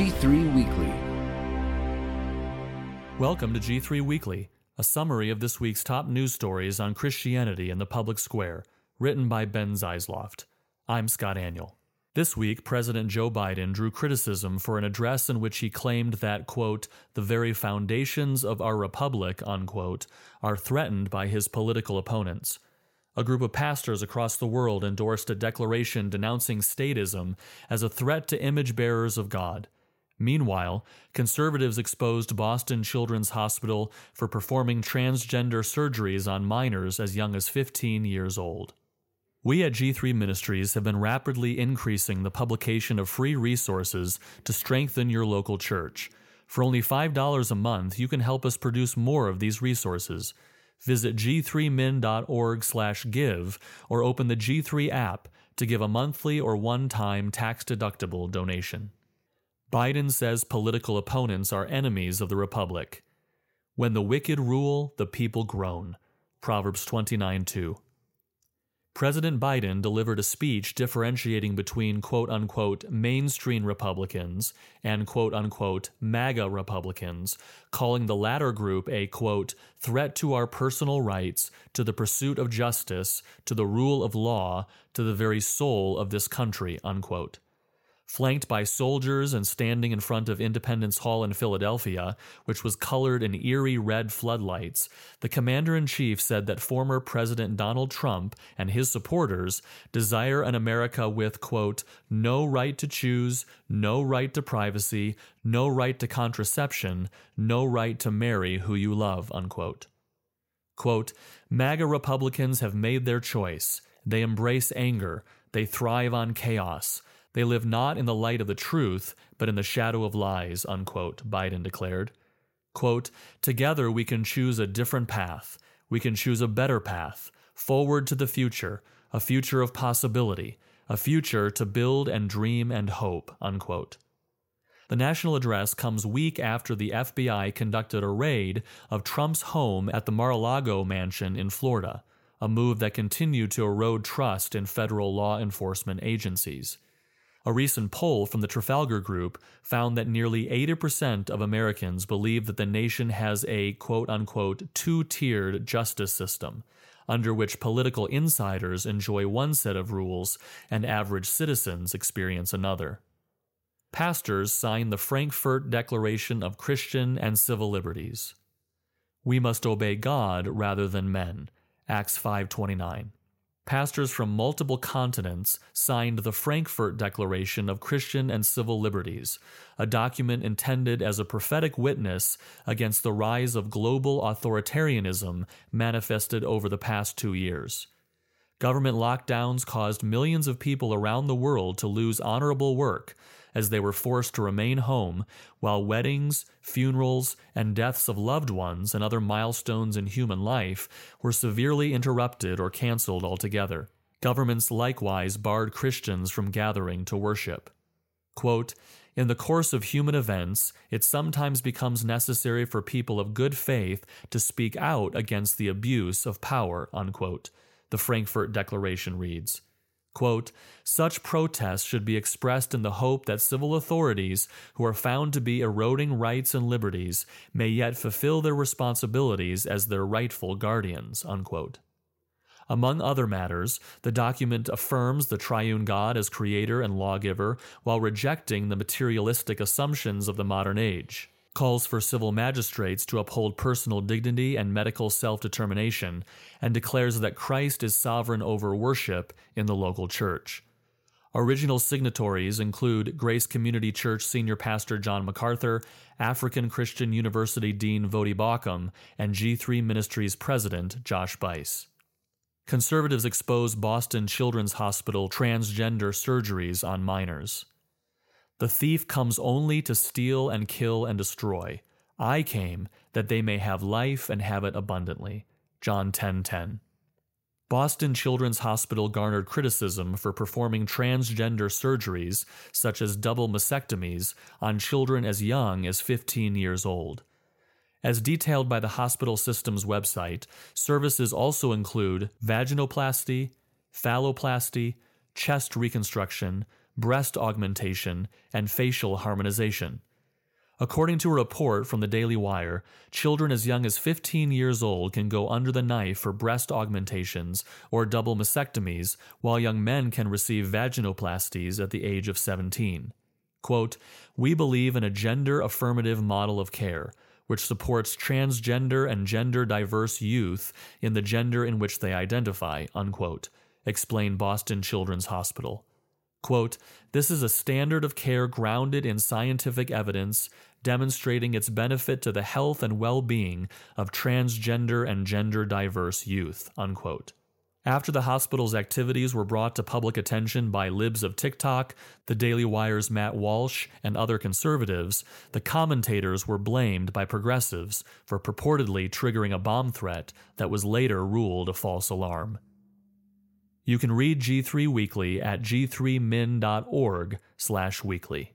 G3 Weekly. Welcome to G3 Weekly, a summary of this week's top news stories on Christianity in the public square, written by Ben Zeisloft. I'm Scott Aniol. This week, President Joe Biden drew criticism for an address in which he claimed that, quote, the very foundations of our republic, unquote, are threatened by his political opponents. A group of pastors across the world endorsed a declaration denouncing statism as a threat to image bearers of God. Meanwhile, conservatives exposed Boston Children's Hospital for performing transgender surgeries on minors as young as 15 years old. We at G3 Ministries have been rapidly increasing the publication of free resources to strengthen your local church. For only $5 a month, you can help us produce more of these resources. Visit g3min.org/give or open the G3 app to give a monthly or one-time tax-deductible donation. Biden says political opponents are enemies of the republic. When the wicked rule, the people groan. Proverbs 29 2. President Biden delivered a speech differentiating between quote unquote mainstream Republicans and quote unquote MAGA Republicans, calling the latter group a quote threat to our personal rights, to the pursuit of justice, to the rule of law, to the very soul of this country unquote. Flanked by soldiers and standing in front of Independence Hall in Philadelphia, which was colored in eerie red floodlights, the commander in chief said that former President Donald Trump and his supporters desire an America with, quote, no right to choose, no right to privacy, no right to contraception, no right to marry who you love, unquote. Quote, MAGA Republicans have made their choice. They embrace anger. They thrive on chaos. They live not in the light of the truth, but in the shadow of lies, unquote, Biden declared. Quote, Together we can choose a different path. We can choose a better path, forward to the future, a future of possibility, a future to build and dream and hope, unquote. The national address comes week after the FBI conducted a raid of Trump's home at the Mar a Lago mansion in Florida, a move that continued to erode trust in federal law enforcement agencies. A recent poll from the Trafalgar Group found that nearly 80% of Americans believe that the nation has a quote unquote two tiered justice system, under which political insiders enjoy one set of rules and average citizens experience another. Pastors sign the Frankfurt Declaration of Christian and Civil Liberties. We must obey God rather than men. Acts 529 pastors from multiple continents signed the Frankfurt Declaration of Christian and Civil Liberties, a document intended as a prophetic witness against the rise of global authoritarianism manifested over the past two years. Government lockdowns caused millions of people around the world to lose honorable work as they were forced to remain home, while weddings, funerals, and deaths of loved ones and other milestones in human life were severely interrupted or canceled altogether. Governments likewise barred Christians from gathering to worship. Quote, in the course of human events, it sometimes becomes necessary for people of good faith to speak out against the abuse of power, unquote, the Frankfurt Declaration reads. Quote, Such protests should be expressed in the hope that civil authorities who are found to be eroding rights and liberties may yet fulfill their responsibilities as their rightful guardians. Unquote. Among other matters, the document affirms the triune God as creator and lawgiver while rejecting the materialistic assumptions of the modern age calls for civil magistrates to uphold personal dignity and medical self determination, and declares that Christ is sovereign over worship in the local church. Original signatories include Grace Community Church Senior Pastor John MacArthur, African Christian University Dean Voddie Baucham, and G3 Ministries President Josh Buice. Conservatives expose Boston Children's Hospital transgender surgeries on minors. The thief comes only to steal and kill and destroy. I came that they may have life and have it abundantly. John 10:10. 10, 10. Boston Children's Hospital garnered criticism for performing transgender surgeries such as double mastectomies on children as young as 15 years old. As detailed by the hospital system's website, services also include vaginoplasty, phalloplasty, chest reconstruction, breast augmentation, and facial harmonization. According to a report from the Daily Wire, children as young as 15 years old can go under the knife for breast augmentations or double mastectomies, while young men can receive vaginoplasties at the age of 17. Quote, We believe in a gender affirmative model of care, which supports transgender and gender diverse youth in the gender in which they identify, unquote, explained Boston Children's Hospital. Quote, This is a standard of care grounded in scientific evidence demonstrating its benefit to the health and well being of transgender and gender diverse youth. Unquote. After the hospital's activities were brought to public attention by libs of TikTok, the Daily Wire's Matt Walsh, and other conservatives, the commentators were blamed by progressives for purportedly triggering a bomb threat that was later ruled a false alarm. You can read G3 Weekly at g3min.org/weekly.